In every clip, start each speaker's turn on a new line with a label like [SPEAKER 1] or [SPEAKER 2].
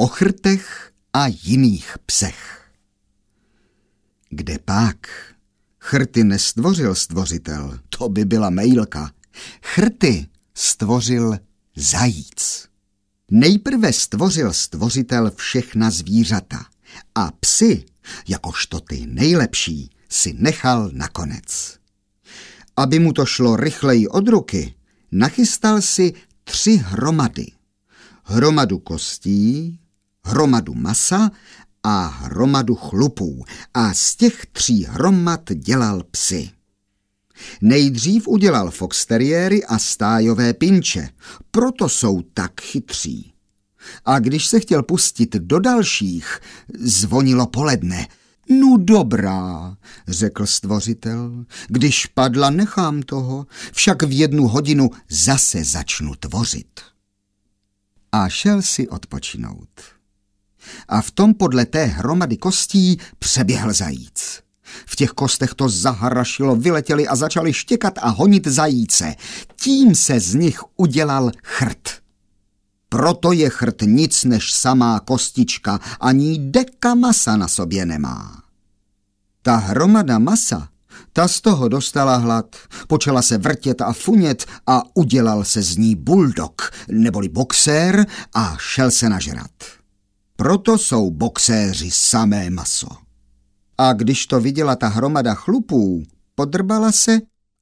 [SPEAKER 1] o chrtech a jiných psech. Kde pak? Chrty nestvořil stvořitel, to by byla mejlka. Chrty stvořil zajíc. Nejprve stvořil stvořitel všechna zvířata a psy, jakožto ty nejlepší, si nechal nakonec. Aby mu to šlo rychleji od ruky, nachystal si tři hromady. Hromadu kostí, hromadu masa a hromadu chlupů a z těch tří hromad dělal psy. Nejdřív udělal foxteriéry a stájové pinče, proto jsou tak chytří. A když se chtěl pustit do dalších, zvonilo poledne. No dobrá, řekl stvořitel, když padla, nechám toho, však v jednu hodinu zase začnu tvořit. A šel si odpočinout. A v tom podle té hromady kostí přeběhl zajíc. V těch kostech to zaharašilo, vyletěli a začali štěkat a honit zajíce. Tím se z nich udělal chrt. Proto je chrt nic než samá kostička, ani deka masa na sobě nemá. Ta hromada masa, ta z toho dostala hlad, počala se vrtět a funět a udělal se z ní buldok, neboli boxér a šel se nažrat. Proto jsou boxéři samé maso. A když to viděla ta hromada chlupů, podrbala se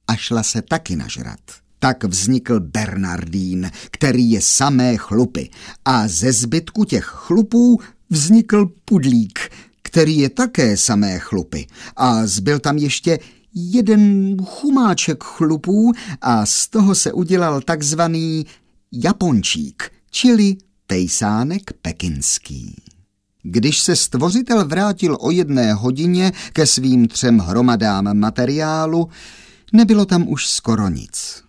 [SPEAKER 1] a šla se taky nažrat. Tak vznikl Bernardín, který je samé chlupy a ze zbytku těch chlupů vznikl Pudlík, který je také samé chlupy a zbyl tam ještě jeden chumáček chlupů a z toho se udělal takzvaný Japončík, čili tejsánek pekinský. Když se stvořitel vrátil o jedné hodině ke svým třem hromadám materiálu, nebylo tam už skoro nic.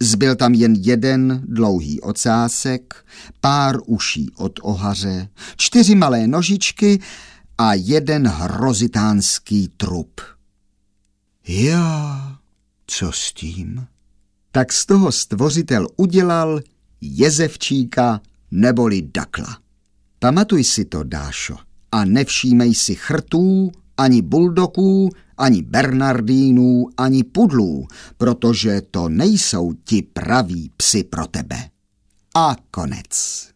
[SPEAKER 1] Zbyl tam jen jeden dlouhý ocásek, pár uší od ohaře, čtyři malé nožičky a jeden hrozitánský trup. Já, co s tím? Tak z toho stvořitel udělal jezevčíka neboli dakla. Pamatuj si to, Dášo, a nevšímej si chrtů, ani buldoků, ani bernardínů, ani pudlů, protože to nejsou ti praví psi pro tebe. A konec.